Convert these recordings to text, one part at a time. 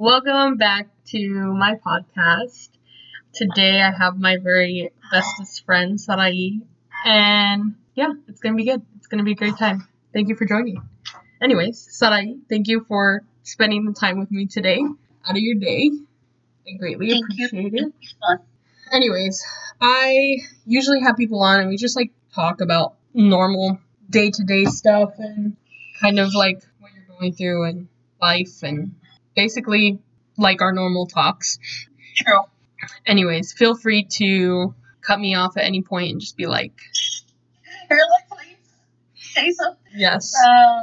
Welcome back to my podcast. Today I have my very bestest friend, Sarai. And yeah, it's gonna be good. It's gonna be a great time. Thank you for joining. Anyways, Sarai, thank you for spending the time with me today out of your day. I greatly Thank you. appreciate it. Anyways, I usually have people on and we just like talk about normal day to day stuff and kind of like what you're going through and life and basically like our normal talks. True. Anyways, feel free to cut me off at any point and just be like, please say something. yes. Uh,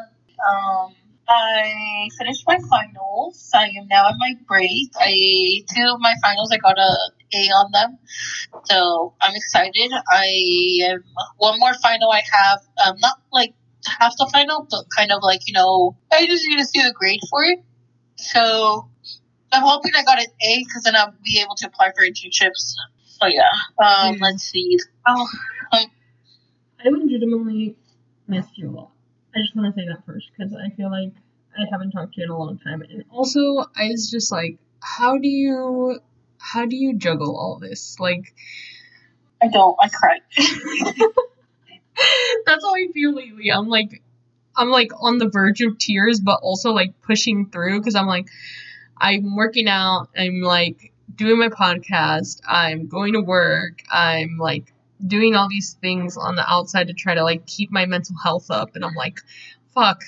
um, I finished my finals. I am now in my break. I two of my finals, I got a A on them, so I'm excited. I am one more final I have. Um, not like half the final, but kind of like you know, I just need to see the grade for it. So I'm hoping I got an A because then I'll be able to apply for internships. So yeah. Um, Yeah. let's see. Oh, I legitimately missed you a lot. I just want to say that first because I feel like I haven't talked to you in a long time. And also, I was just like, how do you, how do you juggle all this? Like, I don't. I cry. That's how I feel lately. I'm like, I'm like on the verge of tears, but also like pushing through because I'm like, I'm working out. I'm like doing my podcast. I'm going to work. I'm like doing all these things on the outside to try to like keep my mental health up. And I'm like, fuck,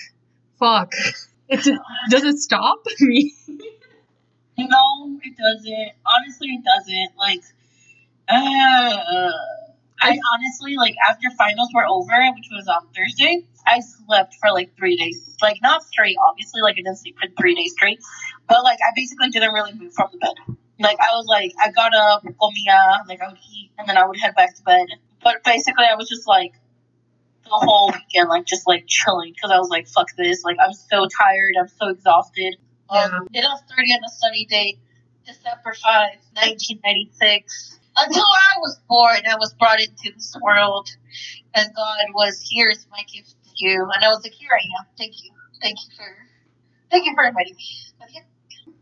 fuck. It does it stop me? No, it doesn't. Honestly, it doesn't. Like, uh, I honestly like after finals were over, which was on Thursday. I slept for like three days. Like not straight, obviously. Like I didn't sleep for three days straight, but like I basically didn't really move from the bed. Like I was like I got up, comia, like I would eat, and then I would head back to bed. But basically, I was just like the whole weekend, like just like chilling because I was like, fuck this. Like I'm so tired. I'm so exhausted. Um, it was 30 on a sunny day, December 5, 1996. Until I was born, I was brought into this world, and God was, here's my gift to you. And I was like, here I am. Thank you. Thank you for, thank you for inviting me. Yeah.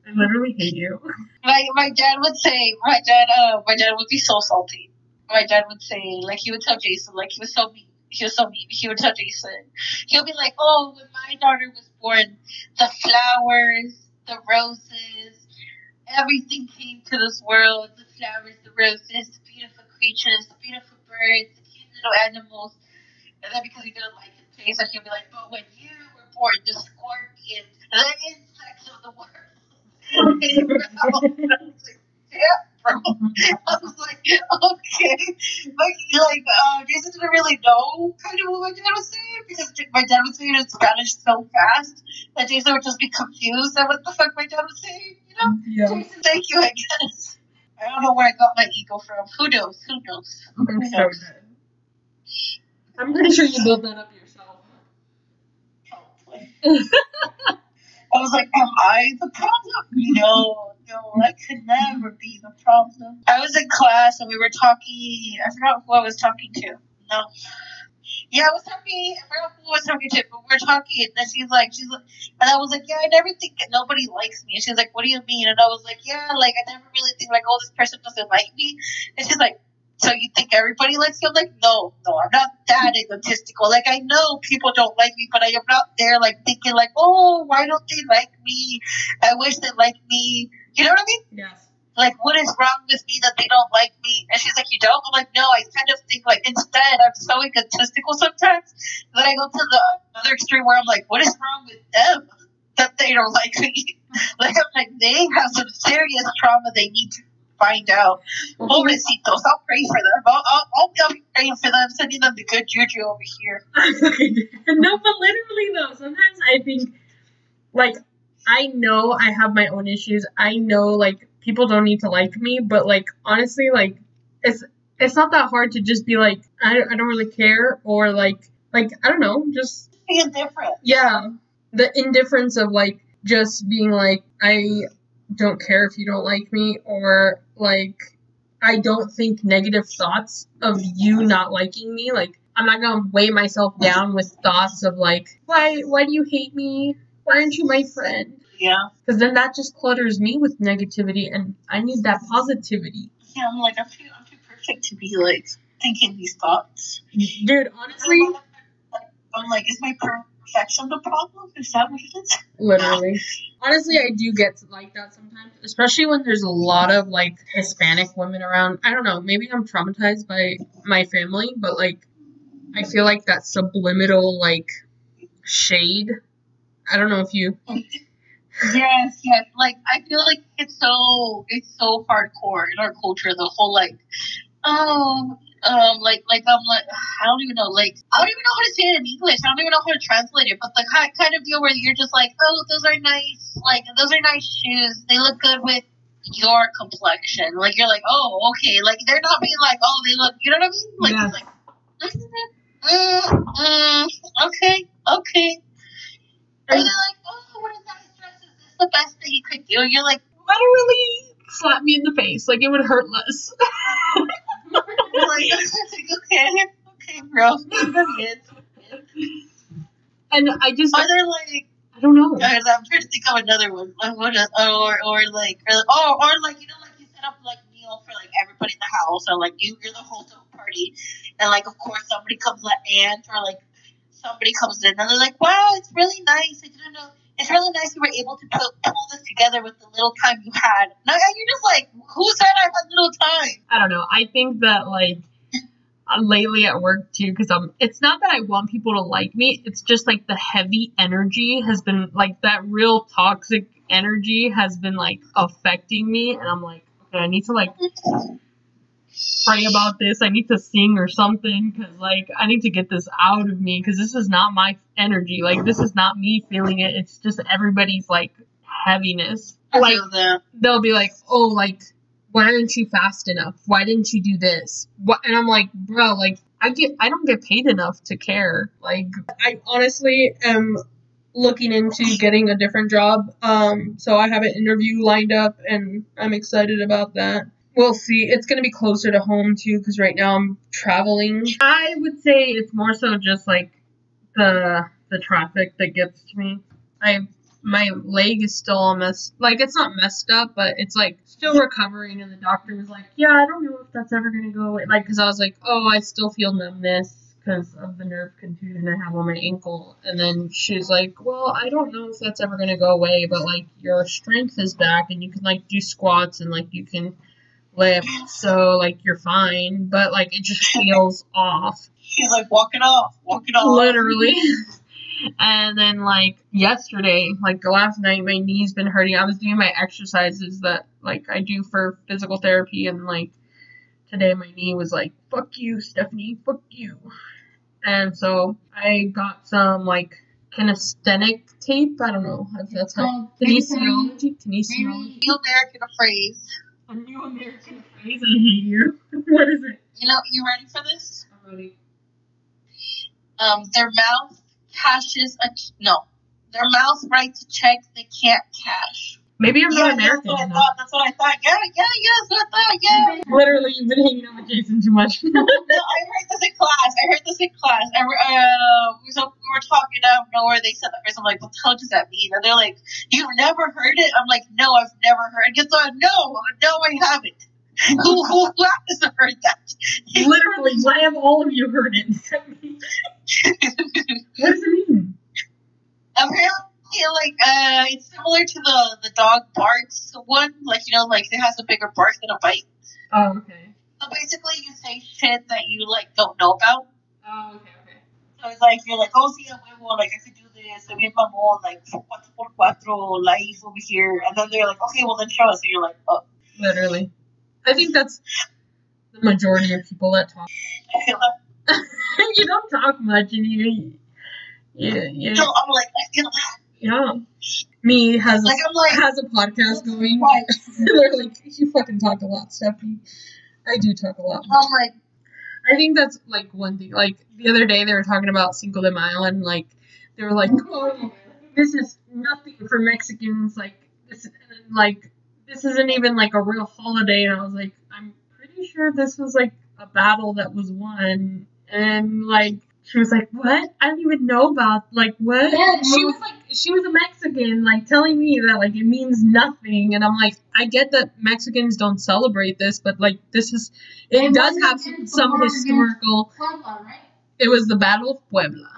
I literally hate you. My, my dad would say, my dad, uh, my dad would be so salty. My dad would say, like, he would tell Jason, like, he was so mean. He was so mean. He would tell Jason. He'll be like, oh, when my daughter was born, the flowers, the roses, everything came to this world. The flowers, the roses, the beautiful creatures, the beautiful birds, the cute little animals. And then because he didn't like it, Jason, he'll be like, but when you were born, the scorpions, the insects of the world. I was like, yeah, bro. I was like, okay. Like, like uh, Jason didn't really know kind of what my dad was saying because my dad was saying it in Spanish so fast that Jason would just be confused at what the fuck my dad was saying, know? Yeah. Jason, thank you, I guess. I don't know where I got my ego from. Who knows? Who knows? I'm Who knows? I'm pretty sure you built that up yourself. Probably. I was like, am I the problem? No, no, I could never be the problem. I was in class and we were talking. I forgot who I was talking to. No. Yeah, I was talking. I was talking to, but we were talking, and she's like, she's like, and I was like, yeah, I never think that nobody likes me. And she's like, what do you mean? And I was like, yeah, like I never really think like, oh, this person doesn't like me. And she's like, so you think everybody likes you? I'm like, no, no, I'm not that egotistical. Like I know people don't like me, but I am not there like thinking like, oh, why don't they like me? I wish they liked me. You know what I mean? Yes. Like, what is wrong with me that they don't like me? And she's like, you don't? I'm like, no, I kind of think like instead I'm so egotistical sometimes that I go to the other extreme where I'm like, what is wrong with them that they don't like me? like I'm like, they have some serious trauma they need to find out. Mm-hmm. Pobrecitos, I'll pray for them. I'll, I'll, I'll, I'll be praying for them, sending them the good juju over here. no, but literally though, sometimes I think like I know I have my own issues. I know like people don't need to like me, but like honestly, like it's it's not that hard to just be like I, I don't really care or like like I don't know, just Being different. yeah, the indifference of like just being like I don't care if you don't like me or like I don't think negative thoughts of you not liking me. Like I'm not gonna weigh myself down with thoughts of like why why do you hate me? Why aren't you my friend? Yeah. Because then that just clutters me with negativity, and I need that positivity. Yeah, I'm like, I'm too, I'm too perfect to be like thinking these thoughts. Dude, honestly, I'm like, is my perfection the problem? Is that what it is? literally. Honestly, I do get like that sometimes, especially when there's a lot of like Hispanic women around. I don't know, maybe I'm traumatized by my family, but like, I feel like that subliminal like shade. I don't know if you. Oh, Yes, yes. Like I feel like it's so it's so hardcore in our culture. The whole like, oh, um, like like I'm like I don't even know. Like I don't even know how to say it in English. I don't even know how to translate it. But the kind kind of deal where you're just like, oh, those are nice. Like those are nice shoes. They look good with your complexion. Like you're like, oh, okay. Like they're not being like, oh, they look. You know what I mean? Like, Yeah. like mm, mm, okay, okay. And they're like, the best thing you could do? And you're like, Literally slap me in the face. Like it would hurt less. like okay, okay, bro. And I just, Are there like, I don't know. I'm trying to think of another one. Like, what is- Or, or like, or, or, or like, you know, like you set up like meal for like everybody in the house, or like you, you're the a party, and like, of course, somebody comes, like aunt, or like somebody comes in, and they're like, wow, it's really nice. I didn't know. It's really nice you were able to pull, this together with the little time you had. No, and you're just like, who said I had little time? I don't know. I think that like uh, lately at work too, because I'm. It's not that I want people to like me. It's just like the heavy energy has been like that real toxic energy has been like affecting me, and I'm like, okay, I need to like pray about this. I need to sing or something because like I need to get this out of me because this is not my energy. Like this is not me feeling it. It's just everybody's like heaviness. I Like they'll be like, "Oh, like, why aren't you fast enough? Why didn't you do this?" What? And I'm like, "Bro, like, I get, I don't get paid enough to care. Like, I honestly am looking into getting a different job. Um, so I have an interview lined up, and I'm excited about that. We'll see. It's gonna be closer to home too, because right now I'm traveling. I would say it's more so just like the the traffic that gets to me. I my leg is still almost like it's not messed up but it's like still recovering and the doctor was like yeah i don't know if that's ever gonna go away like because i was like oh i still feel numbness because of the nerve contusion i have on my ankle and then she's like well i don't know if that's ever gonna go away but like your strength is back and you can like do squats and like you can lift so like you're fine but like it just feels off She's like, walking off, walking off. literally. and then like yesterday, like the last night, my knee's been hurting. I was doing my exercises that like I do for physical therapy, and like today my knee was like, "Fuck you, Stephanie, fuck you." And so I got some like kinesthetic tape. I don't know if that's how oh, kinesiology. Kinesiology. Maybe new American phrase. A new American phrase. I hate you. what is it? You know, you ready for this? I'm ready. Um, their mouth cashes a no. Their mouth writes a check they can't cash. Maybe I'm not American That's what I thought. That's what I thought. Yeah, yeah, yeah. That's what I thought. Yeah. Literally, you've been hanging out with Jason too much. No, I heard this in class. I heard this in class. I, uh, so we were talking out of nowhere. They said that first. I'm like, what the hell does that mean? And they're like, you've never heard it? I'm like, no, I've never heard it. So, no, no, I haven't. who, who hasn't heard that? Literally, why have all of you heard it? what does it mean? Apparently, like, uh, it's similar to the, the dog barks one. Like, you know, like, it has a bigger bark than a bite. Oh, okay. So basically, you say shit that you, like, don't know about. Oh, okay, okay. So it's like, you're like, oh, sí, a huevo, like, I could do this, I'm in mamón, like, cuatro por cuatro, life over here. And then they're like, okay, well, then show us. And you're like, oh. Literally. I think that's the majority of people that talk. I you don't talk much, and you, yeah, yeah, No, I'm like, I feel that. Yeah. Me has a, Like, I'm like, has a podcast going. They're like, you fucking talk a lot, Stephanie. I do talk a lot. I'm like, I think that's like one thing. Like the other day, they were talking about Cinco de Mayo, and like they were like, "Oh, this is nothing for Mexicans. Like this, and like this isn't even like a real holiday." And I was like, "I'm pretty sure this was like a battle that was won." And like she was like, "What? I don't even know about like what?" Yeah, she was like, she was a Mexican, like telling me that like it means nothing, and I'm like, I get that Mexicans don't celebrate this, but like this is, it And does have some, some historical. Puebla, right? It was the Battle of Puebla,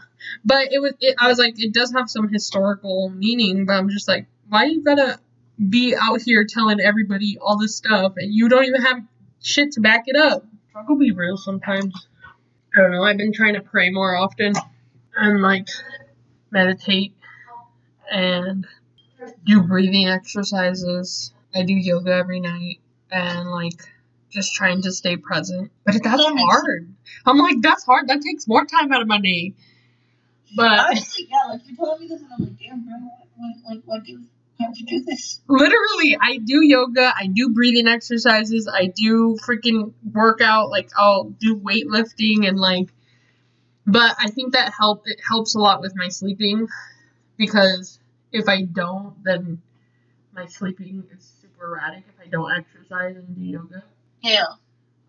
but it was. It, I was like, it does have some historical meaning, but I'm just like, why you gotta be out here telling everybody all this stuff, and you don't even have shit to back it up? Struggle be real sometimes. I don't know. I've been trying to pray more often and like meditate and do breathing exercises. I do yoga every night and like just trying to stay present. But that's hard. I'm like, that's hard. That takes more time out of my day. But Honestly, yeah, like you're telling me this, and I'm like, damn, bro, what, what, what, what do, how'd you do this? literally, I do yoga. I do breathing exercises. I do freaking workout. Like I'll do weightlifting and like. But I think that help. It helps a lot with my sleeping because if I don't, then my sleeping is super erratic. If I don't exercise and do yoga. Yeah.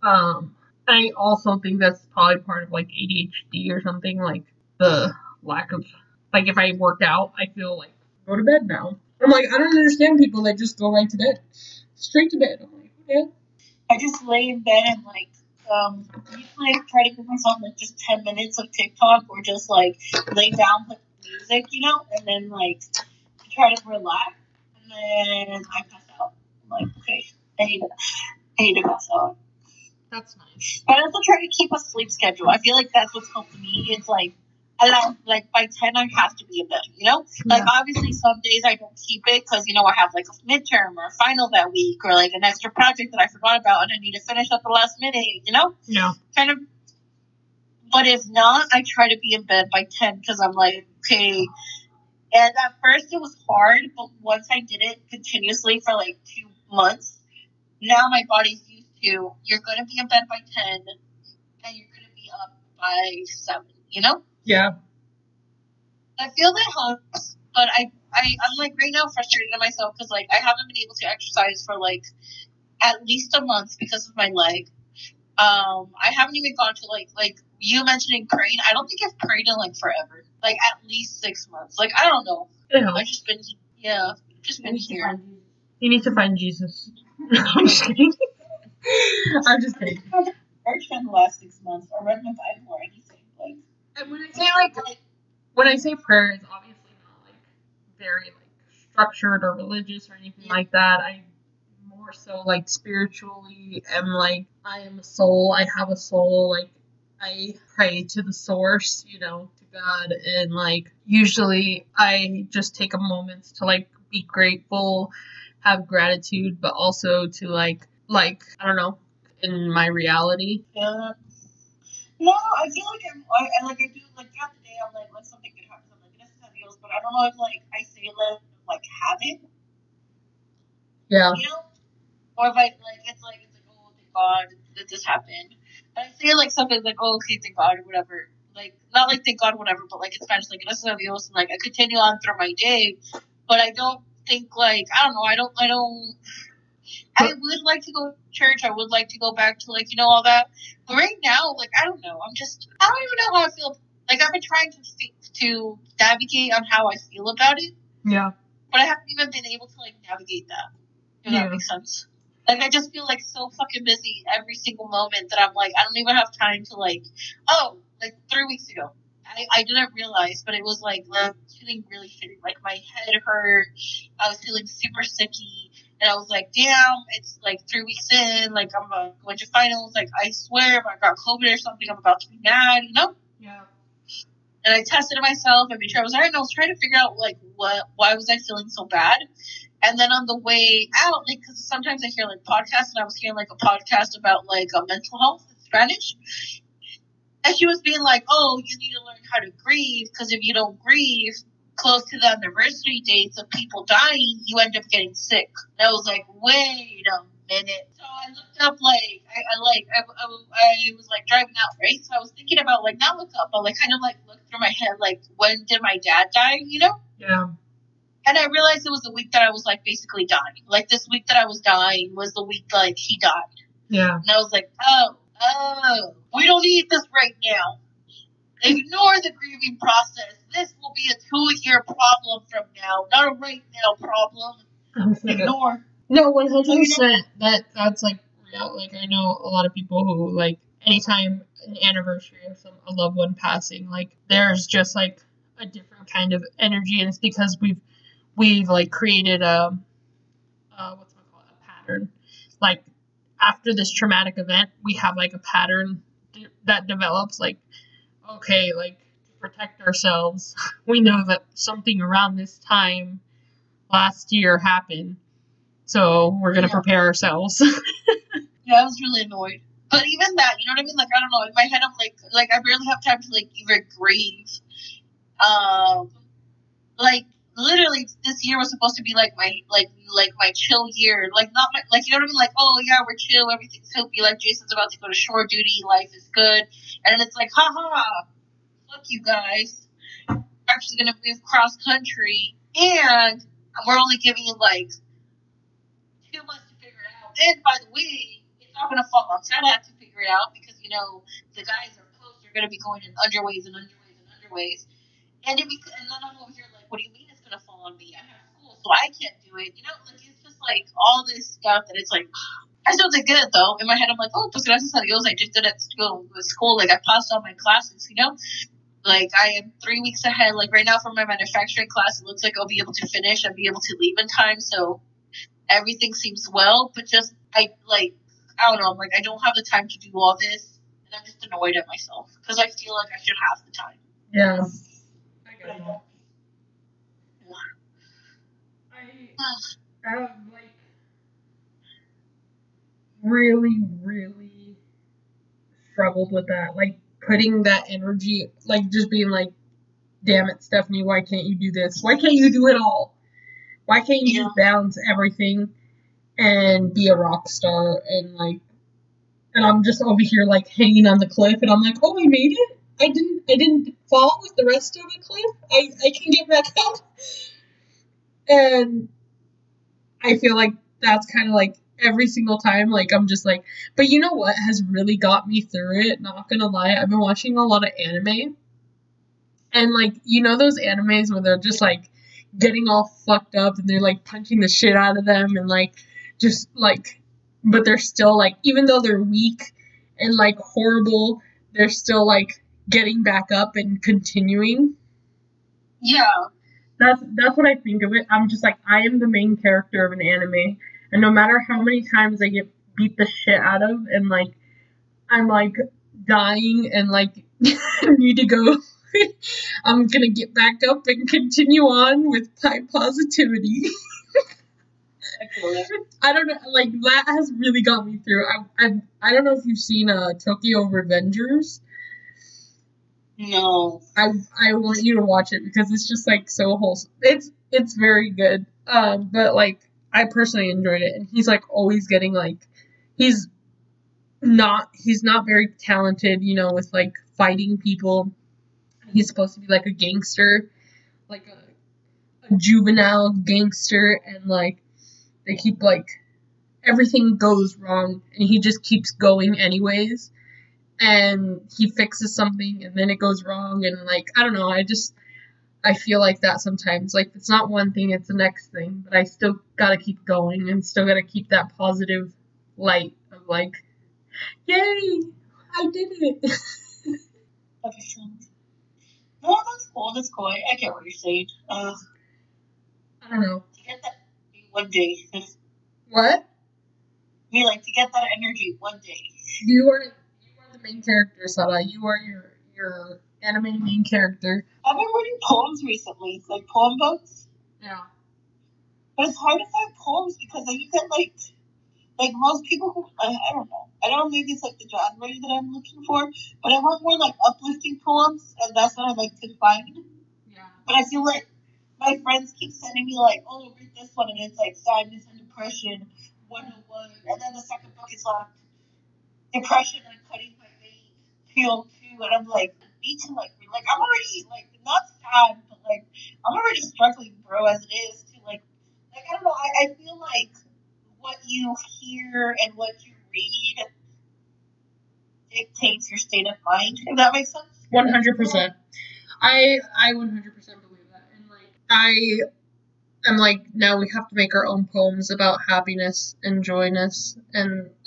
Um, I also think that's probably part of like ADHD or something, like the lack of like if I work out, I feel like go to bed now. I'm like I don't understand people that just go right to bed, straight to bed. I'm like okay. I just lay in bed and like um usually I try to give myself like just ten minutes of TikTok or just like lay down with music, you know, and then like try to relax and then I pass out. I'm like, okay, I need to I need to pass out. That's nice. But I also try to keep a sleep schedule. I feel like that's what's helped me. It's like allow like by ten I have to be in bed, you know? Like Yeah. obviously some days I don't keep it because you know I have like a midterm or a final that week or like an extra project that I forgot about and I need to finish at the last minute, you know? Yeah. Kind of. But if not, I try to be in bed by ten because I'm like okay. And at first it was hard, but once I did it continuously for like two months, now my body's used to you're gonna be in bed by ten and you're gonna be up by seven, you know? Yeah. I feel that helps, but I, I, I'm like right now frustrated at myself because like I haven't been able to exercise for like at least a month because of my leg. Um, I haven't even gone to like like you mentioning praying. I don't think I've prayed in like forever, like at least six months. Like I don't know. It I've just been yeah, just been here. You need to find Jesus. I'm just kidding. I'm just kidding. Church in the last six months, or read my Bible or anything. Like And when I say like when I say prayer, it's obviously not like very like structured or religious or anything Yeah. like that. I more so like spiritually am like I am a soul. I have a soul. Like I pray to the source, you know, to God, and like usually I just take a moment to like be grateful, have gratitude, but also to like like I don't know in my reality. Yeah. No, I feel like I'm, I, I like I do like throughout the day. I'm like, when something good happens, I'm like, this is Dios, but I don't know if like I say it like like habit, Yeah. you know, or if I like it's like it's like oh thank God that this happened. And I say like something like oh okay thank God or whatever. Like not like thank God whatever, but like in Spanish like gracias a Dios, and like I continue on through my day, but I don't think like I don't know I don't I don't. I would like to go to church. I would like to go back to like you know all that. But right now, like I don't know. I'm just I don't even know how I feel. Like I've been trying to think, to navigate on how I feel about it, Yeah. but I haven't even been able to like navigate that. If Yeah. that makes sense. Like I just feel like so fucking busy every single moment that I'm like I don't even have time to like oh like three weeks ago. I, I didn't realize, but it was like, like feeling really shitty. Like my head hurt. I was feeling super sicky. And I was like, damn, it's like three weeks in. Like I'm uh, going to finals. Like I swear if I got COVID or something, I'm about to be mad, you know? Yeah. and I tested myself. I made sure I was alright. And I was trying to figure out like what, why was I feeling so bad? And then on the way out, like, because sometimes I hear like podcasts, and I was hearing like a podcast about like uh, mental health in Spanish, and she was being like, "Oh, you need to learn how to grieve because if you don't grieve." Close to the anniversary dates of people dying, you end up getting sick. And I was like, wait a minute. So I looked up, like, I, I like, I, I, I was like driving out, right? So I was thinking about, like, not look up, but like kind of like look through my head, like, when did my dad die, you know? Yeah. And I realized it was the week that I was like basically dying. Like this week that I was dying was the week like he died. Yeah. And I was like, oh, oh, we don't need this right now. Ignore the grieving process. This will be a two-year problem from now, not a right now problem. Ignore. No, one hundred percent. That that's like real. Like I know a lot of people who like anytime an anniversary of some a loved one passing, like there's just like a different kind of energy, and it's because we've we've like created a uh, what's it called a pattern. Like after this traumatic event, we have like a pattern that develops. Like okay, like to protect ourselves, we know that something around this time last year happened, so we're gonna Yeah. prepare ourselves. Yeah, I was really annoyed. But even that, you know what I mean? Like I don't know. In my head, I'm like, like I barely have time to like even grieve. Um, like literally, this year was supposed to be like my like like my chill year. Like not my like you know what I mean? Like oh yeah, we're chill, everything's healthy. Like Jason's about to go to shore duty, life is good, and it's like ha ha, fuck you guys. Actually gonna move cross country, and we're only giving you like two months to figure it out. And by the way, it's not gonna fall on Santa to figure it out because you know the guys are close. They're gonna be going in underways and underways and underways. And it bec- and then I'm over here like, what do you mean on me? I have school, so I can't do it. You know, like it's just like all this stuff that it's like. I still did good though. In my head, I'm like, oh, pues gracias a Dios, I just did it at school. With school, like I passed all my classes. You know, like I am three weeks ahead. Like right now for my manufacturing class, it looks like I'll be able to finish and be able to leave in time. So everything seems well. But just I like I don't know. I'm like I don't have the time to do all this, and I'm just annoyed at myself because I feel like I should have the time. yeah. I don't. I have like really, really struggled with that. Like putting that energy, like just being like, damn it, Stephanie, why can't you do this? Why can't you do it all? Why can't you just balance everything and be a rock star and like and I'm just over here like hanging on the cliff and I'm like, oh I made it? I didn't I didn't fall with the rest of the cliff. I, I can get back up. And I feel like that's kind of like every single time, like I'm just like, but you know what has really got me through it? Not gonna lie, I've been watching a lot of anime, and like you know those animes where they're just like getting all fucked up and they're like punching the shit out of them and like just like, but they're still like even though they're weak and like horrible, they're still like getting back up and continuing Yeah. That's that's what I think of it. I'm just like I am the main character of an anime, and no matter how many times I get beat the shit out of, and like I'm like dying and like need to go, I'm gonna get back up and continue on with high positivity. I. Don't know, like that has really got me through. I I, I don't know if you've seen uh Tokyo Revengers. No. I I want you to watch it because it's just like so wholesome. It's it's very good. Um, but like I personally enjoyed it, and he's like always getting like he's not he's not very talented, you know, with like fighting people. He's supposed to be like a gangster, like a, a juvenile gangster, and like they keep like everything goes wrong, and he just keeps going anyways and he fixes something and then it goes wrong and like I don't know, I just I feel like that sometimes. Like it's not one thing, it's the next thing, but I still gotta keep going and still gotta keep that positive light of like, Yay! I did it makes that's cool. That's cool. I, I get what you're saying. Uh, I don't know. to get that one day. What? Me like to get that energy one day. You are you are the main character, Sada. You are your your anime main character. I've been reading poems recently, like poem books. Yeah. But it's hard to find poems because then you get like, like most people who I, I don't know. I don't know. Maybe it's like the genre that I'm looking for, but I want more like uplifting poems, and that's what I like to find. Yeah. But I feel like my friends keep sending me like, oh, read this one, and it's like sadness and depression, 101, and then the second book is like depression and cutting feel two, and I'm like, need to like, like I'm already like not sad, but like I'm already struggling, bro, as it is to like, like I don't know, I, I feel like what you hear and what you read dictates your state of mind, if that makes sense. One hundred percent. I I one hundred percent believe that, and like I am like now we have to make our own poems about happiness and joyness and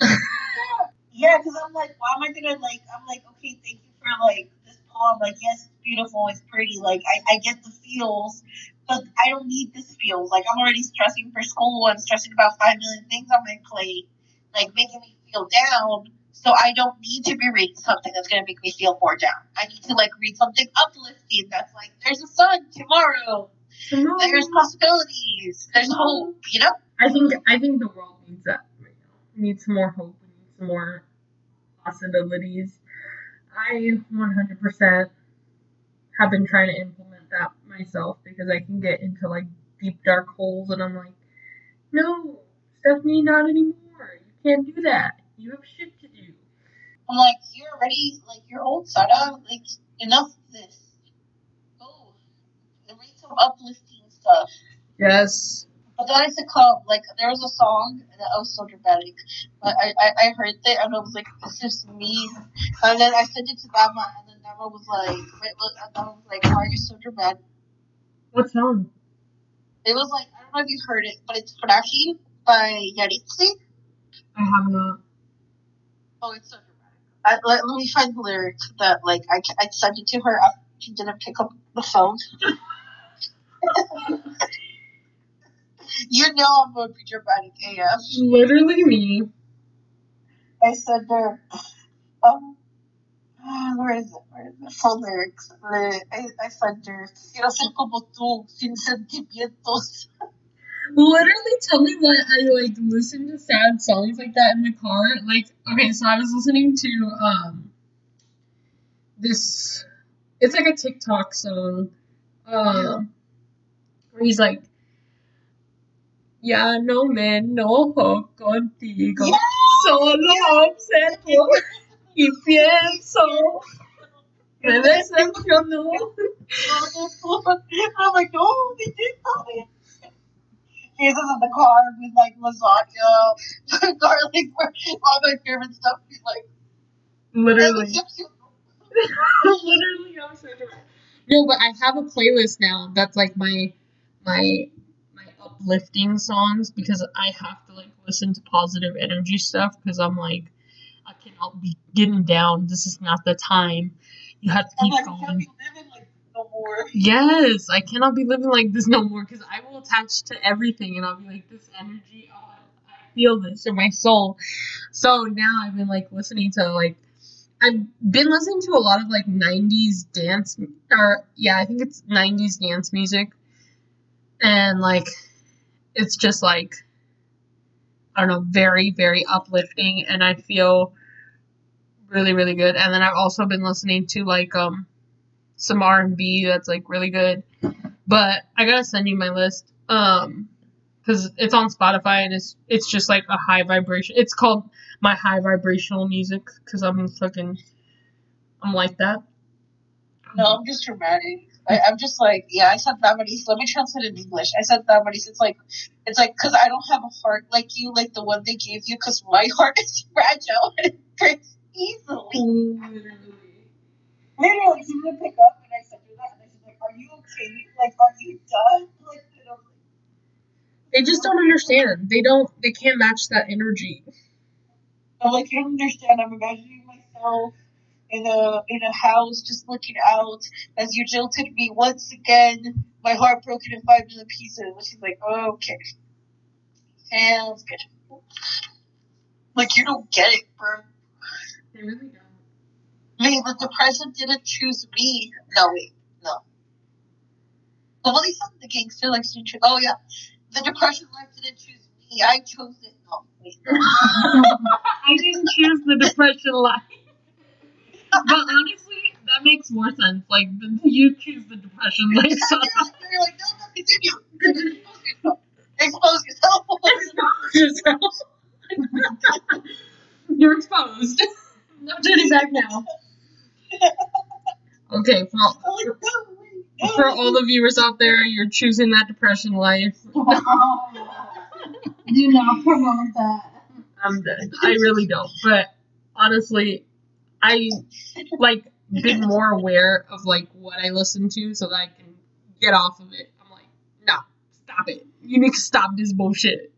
Yeah, because I'm like, why am I gonna like? I'm like, okay, thank you for like this poem. Like, yes, it's beautiful, it's pretty. Like, I, I get the feels, but I don't need this feels. Like, I'm already stressing for school and stressing about five million things on my plate, like making me feel down. So I don't need to be reading something that's gonna make me feel more down. I need to like read something uplifting. That's like, there's a sun tomorrow. tomorrow. There's possibilities. There's hope. You know. I think I think the world needs that right now. We need some more hope. We need some more possibilities. I 100% have been trying to implement that myself because I can get into like deep dark holes and I'm like, no, Stephanie, not anymore. You can't do that. You have shit to do. I'm like, you're already like you're old, Sada. Like enough of this. Go and read some uplifting stuff. Yes. But then I succumbed. Like there was a song that I was so dramatic, but I, I, I heard it and I was like, this is me. And then I sent it to Dama, and then Dama was like, wait, look, and Dama was like, why are you so dramatic? What song? It was like I don't know if you heard it, but it's Frágil by Yahritza. I have not. Oh, it's so dramatic. I, let, let me find the lyrics that like I, I sent it to her after she didn't pick up the phone. you know I'm going to be dramatic AF. Literally me. I said her, um, where is it? Where is it? Full lyrics. I, I said her, quiero ser como tú, sin sentimientos. Literally tell me why I like listen to sad songs like that in the car. Like, okay, so I was listening to um this it's like a TikTok song. Um where he's like Ya no me enojo contigo. Yes! Solo observo y pienso. Me decepcionó. I'm like, no, they did something. Jesus in the car with like lasagna, garlic, all my favorite stuff. He's like, Literally. Literally, I'm so. No, but I have a playlist now that's like my my my uplifting songs because I have to like listen to positive energy stuff because I'm like I cannot be getting down. This is not the time. You have to keep like, going. like no more. Yes, I cannot be living like this no more because I will attach to everything and I'll be like, this energy, oh, I feel this in my soul. So now I've been like listening to like, I've been listening to a lot of like 90s dance, or yeah, I think it's 90s dance music. And like, it's just like, I don't know, very, very uplifting and I feel really, really good. And then I've also been listening to like, um, some R and B that's like really good. But I gotta send you my list, um, because it's on Spotify and it's it's just like a high vibration. It's called my high vibrational music because I'm fucking, I'm like that. No, I'm just dramatic. I, I'm just like, yeah, I said that, but he's, let me translate it in English. I said that, but it's like, it's like, cause I don't have a heart like you, like the one they gave you, cause my heart is fragile and it breaks easily. Literally, she didn't pick up, and I said her that, and I said, like, are you okay? Like, are you done? Like, you know, They just don't understand. They don't. They can't match that energy. I'm like, you don't understand. I'm imagining myself in a in a house, just looking out as you jilted me once again. My heart broken in five million pieces. And she's like, oh, okay, sounds good. Like you don't get it, bro. They really don't. Me, the depression didn't choose me. No, wait, no. The one he said the gangster likes to choose. Oh yeah, the depression life didn't choose me. I chose it. No, wait. I didn't choose the depression life. But honestly, that makes more sense. Like, the, you choose the depression life. So You're like, no, no, continue. Continue. Expose yourself. Expose yourself. yourself. You're exposed. No turning back now. Okay, for all, I'm like, no, wait, no, for all the viewers out there, you're choosing that depression life. Do not promote that. I'm dead. I really don't. But honestly, I like been more aware of like what I listen to so that I can get off of it. I'm like, no, stop it. You need to stop this bullshit.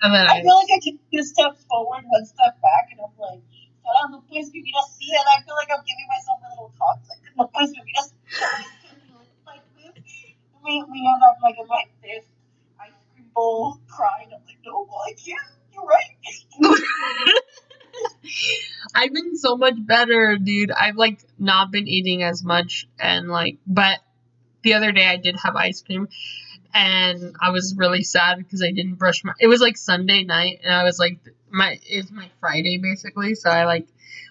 And then I I, feel like I take two steps forward, one step back, and I'm like, "Será no puedes vivir así?" And I feel like I'm giving myself a little talk, like, "No puedes vivir así." like this. We, we end up like in like this ice cream bowl crying. I'm like, no, well, I can't. You're right. I've been so much better, dude. I've like not been eating as much and like but the other day I did have ice cream and I was really sad because I didn't brush my it was like Sunday night and I was like my it's my Friday basically, so I like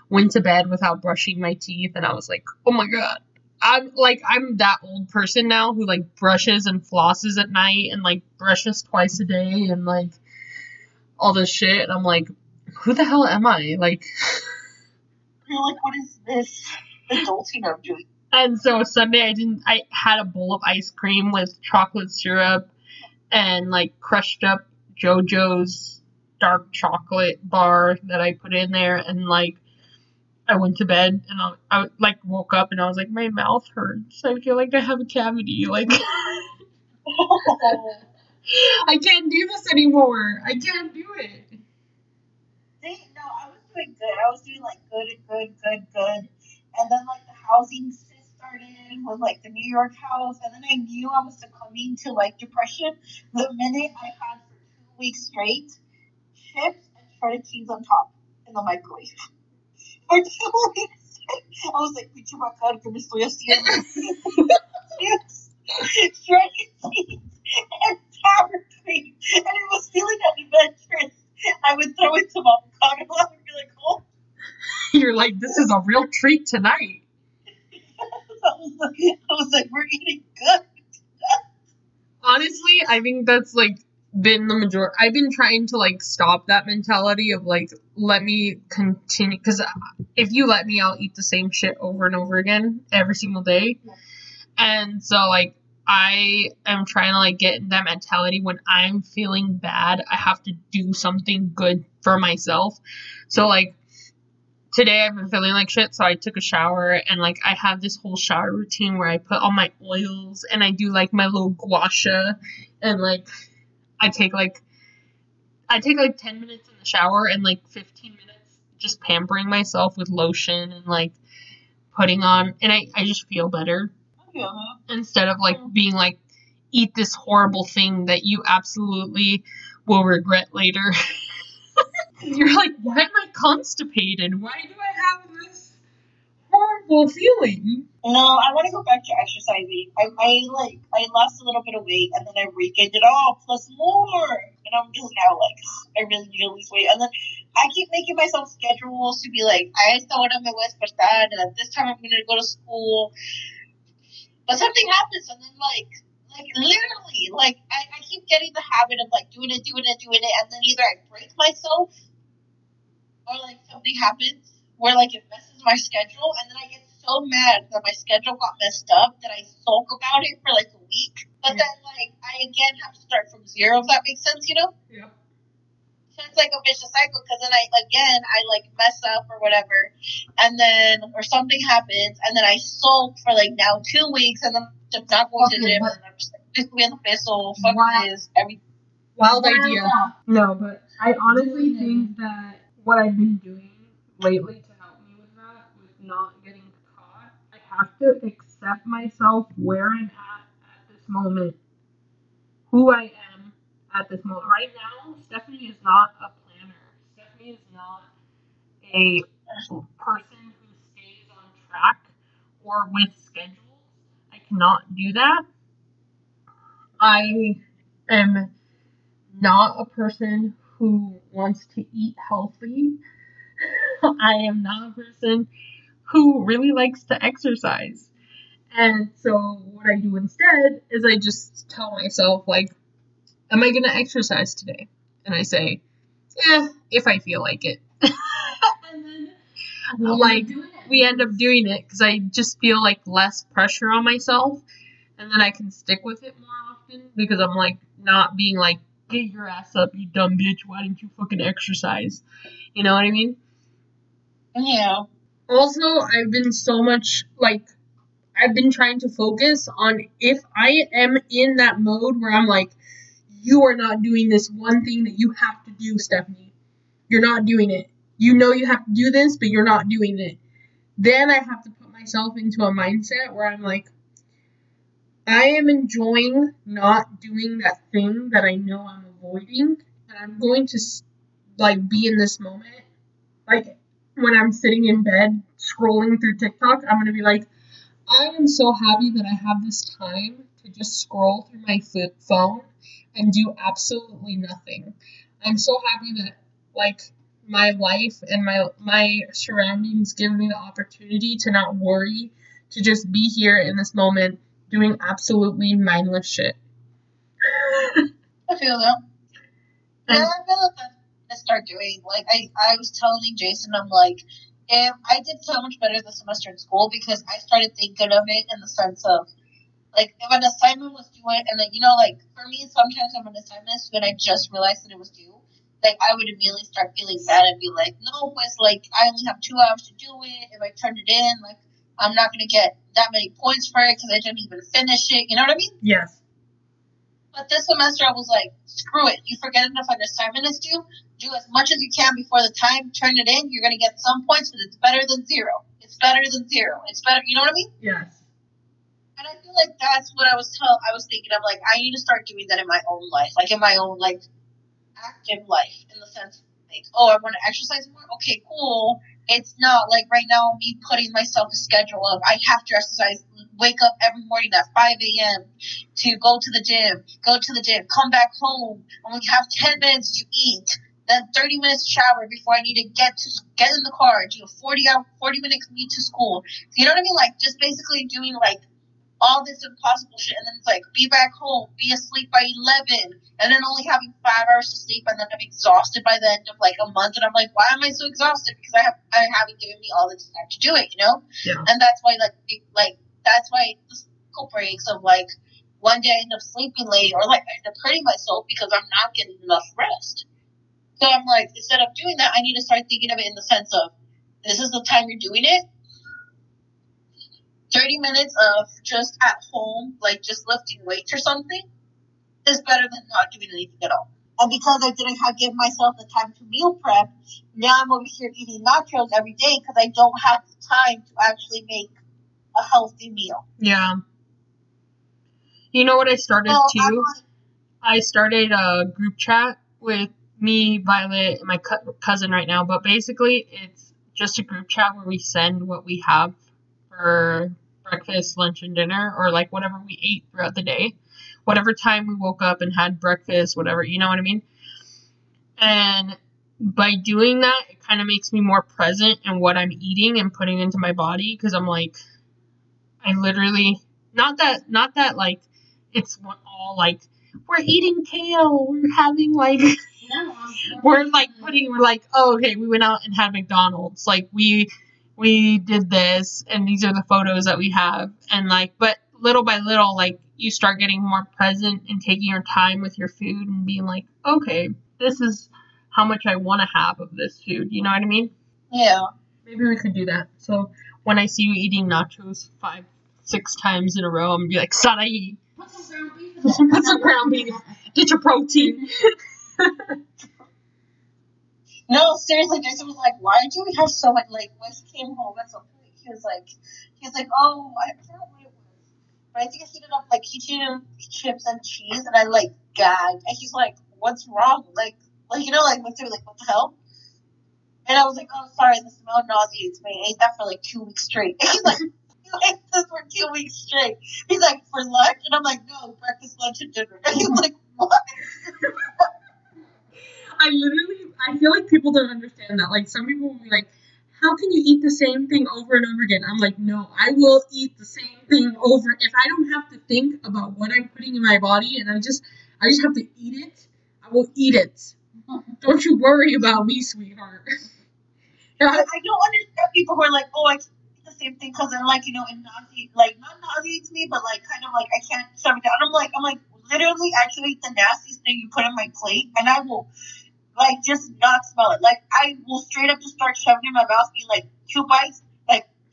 went to bed without brushing my teeth and I was like, "Oh my god." I'm like I'm that old person now who like brushes and flosses at night and like brushes twice a day and like all this shit. And I'm like, who the hell am I? Like You're like, what is this adulting I'm doing? And so Sunday I didn't I had a bowl of ice cream with chocolate syrup and like crushed up JoJo's dark chocolate bar that I put in there and like I went to bed and I, I like woke up and I was like my mouth hurts. I feel like I have a cavity. Like. I can't do this anymore. I can't do it. See, no, I was doing good. I was doing like good, good, good, good. And then like the housing started with like the New York house, and then I knew I was succumbing to like depression the minute I had for two weeks straight chips and shredded cheese on top in the microwave. For two weeks. I was like, pinche bacán que me estoy haciendo. Chips, shredded cheese, and sour cream. And it was feeling adventurous. I would throw in some avocado and be like, oh, You're like this is a real treat tonight. I was like, I was like, we're eating good. honestly i think that's like been the major i've been trying to like stop that mentality of like let me continue because if you let me i'll eat the same shit over and over again every single day Yeah. and so like i am trying to like get in that mentality when i'm feeling bad i have to do something good for myself so like today I've been feeling like shit, so I took a shower and like I have this whole shower routine where I put all my oils and I do like my little gua sha and like I take like I take like 10 minutes in the shower and like 15 minutes just pampering myself with lotion and like putting on and I, I just feel better Yeah. instead of like being like eat this horrible thing that you absolutely will regret later. You're like, why am I constipated? Why do I have this horrible feeling? No, I want to go back to exercising. I, I like I lost a little bit of weight and then I regained it all plus more, and I'm just now like I really need to lose weight. And then I keep making myself schedules to be like, I hora me voy a despertar, and at this time I'm gonna go to school. But something happens, and then like like literally like I, I keep getting the habit of like doing it, doing it, doing it, and then either I break myself or like something happens where like it messes my schedule, and then I get so mad that my schedule got messed up that I sulk about it for like a week. But then like I again have to start from zero. If that makes sense, you know. Yeah. So it's like a vicious cycle because then I again I like mess up or whatever, and then or something happens, and then I sulk for like now two weeks, and then I'm just not going to the gym, and I'm just like this weird peso, fuck Wow. this, everything. Wild idea. No, but I honestly think that what I've been doing lately to help me with that, with not getting caught, I have to accept myself where I'm at at this moment, who I am at this moment. Right now, Stephanie is not a planner. Stephanie is not a person who stays on track or with schedules. I cannot do that. I am not a person who wants to eat healthy. I am not a person who really likes to exercise. And so what I do instead is I just tell myself like am I going to exercise today? And I say, "Yeah, if I feel like it." and then like we end up doing it because I just feel like less pressure on myself, and then I can stick with it more often because I'm like not being like, "Get your ass up, you dumb bitch! Why didn't you fucking exercise?" You know what I mean? Yeah. also I've been so much like I've been trying to focus on if I am in that mode where I'm like, you are not doing this one thing that you have to do, Stephanie. You're not doing it. You know you have to do this, but you're not doing it. Then I have to put myself into a mindset where I'm like, I am enjoying not doing that thing that I know I'm avoiding, and I'm going to like be in this moment. Like when I'm sitting in bed scrolling through TikTok, I'm gonna be like, I am so happy that I have this time to just scroll through my phone and do absolutely nothing. I'm so happy that like my life and my my surroundings give me the opportunity to not worry, to just be here in this moment doing absolutely mindless shit. I feel that. Yeah, I feel like that's to start doing. Like I, I was telling Jason, I'm like, if I did so much better this semester in school because I started thinking of it in the sense of like if an assignment was due and like you know like for me sometimes if an assignment is due and I just realized that it was due, like I would immediately start feeling bad and be like, no, it's like I only have two hours to do it. If I turn it in, like I'm not gonna get that many points for it because I didn't even finish it. You know what I mean? Yes. But this semester I was like, screw it. You forget if an assignment is due, do as much as you can before the time, turn it in. You're gonna get some points, but it's better than zero. It's better than zero. It's better. You know what I mean? Yes. And I feel like that's what I was tell. I was thinking of like I need to start doing that in my own life, like in my own like active life, in the sense like, oh, I want to exercise more. Okay, cool. It's not like right now me putting myself a schedule of I have to exercise, wake up every morning at 5 a.m. to go to the gym, go to the gym, come back home, only have 10 minutes to eat, then 30 minutes to shower before I need to get to get in the car, do a 40 hour, 40 minute commute to school. You know what I mean? Like just basically doing like all this impossible shit, and then it's like be back home, be asleep by 11, and then only having five hours to sleep, and then I'm exhausted by the end of like a month, and I'm like, why am I so exhausted? Because I have I haven't given me all the time to do it, you know? Yeah. And that's why like it, like that's why the cycle breaks of like one day I end up sleeping late, or like I end up hurting myself because I'm not getting enough rest. So I'm like, instead of doing that, I need to start thinking of it in the sense of this is the time you're doing it 30 minutes of just at home, like just lifting weights or something, is better than not doing anything at all. And because I didn't have give myself the time to meal prep, now I'm over here eating nachos every day because I don't have the time to actually make a healthy meal. Yeah. You know what I started So too? I'm like, I started a group chat with me, Violet, and my co- cousin right now. But basically, it's just a group chat where we send what we have for breakfast, lunch, and dinner, or like whatever we ate throughout the day. Whatever time we woke up and had breakfast, whatever, you know what I mean? And by doing that, it kind of makes me more present in what I'm eating and putting into my body because I'm like, I literally, not that, not that like it's all like, we're eating kale, we're having like, we're like putting we're like oh okay we went out and had mcdonald's like we we did this and these are the photos that we have. And like but little by little like you start getting more present and taking your time with your food and being like okay this is how much i want to have of this food you know what i mean? Yeah. maybe we could do that. So when i see you eating nachos five six times in a row i'm gonna be like Sarai, Put some ground beef in there. put some ground beef? Get your protein No, seriously, Jason was like, "Why do we have so much?" Like when he came home at some point, he was like, "He was like, oh, I forgot what it was, but I think I heated up like he heated chips and cheese, and I like gagged." And he's like, "What's wrong?" Like, like you know, like what's like, "What the hell?" And I was like, "Oh, sorry, the smell nauseates me. I ate that for like two weeks straight." And he's like. Ate this for two weeks straight. He's like, for lunch? And I'm like, no, breakfast, lunch, and dinner. And he's like, what? I literally, I feel like people don't understand that. Like, some people will be like, how can you eat the same thing over and over again? I'm like, no, I will eat the same thing over. If I don't have to think about what I'm putting in my body and I just, I just have to eat it, I will eat it. Don't you worry about me, sweetheart. I, I don't understand people who are like, oh, I can't eat the same thing because then, like, you know, it nauseates, like, not nauseates me, but like, kind of like, I can't shove it down. I'm like, I'm like, literally, actually, eat the nastiest thing you put on my plate, and I will, like, just not smell it. Like, I will straight up just start shoving in my mouth, be like, two bites,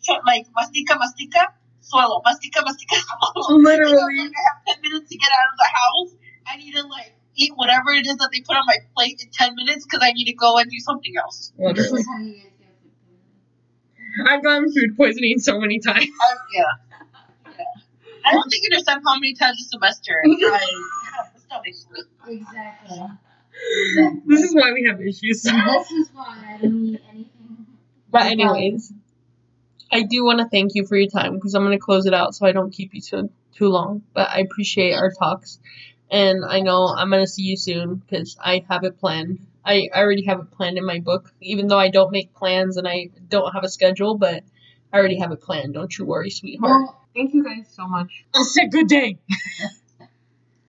tr- like mastica, mastica, swallow, mastica, mastica, swallow. Literally. Like, I have ten minutes to get out of the house. I need to like eat whatever it is that they put on my plate in ten minutes because I need to go and do something else. Literally. is how you guys get food poisoning. I've gotten food poisoning so many times. Uh, yeah. yeah. I don't think you understand how many times a semester I have the stomach flu. Exactly. This is why we have issues. this is why I don't eat anything. But anyways, I do want to thank you for your time because I'm gonna close it out so I don't keep you too too long. But I appreciate our talks, and I know I'm gonna see you soon because I have it planned. I, I already have it planned in my book, even though I don't make plans and I don't have a schedule, but I already have it planned. Don't you worry, sweetheart. Well, Thank you guys so much. I said good day.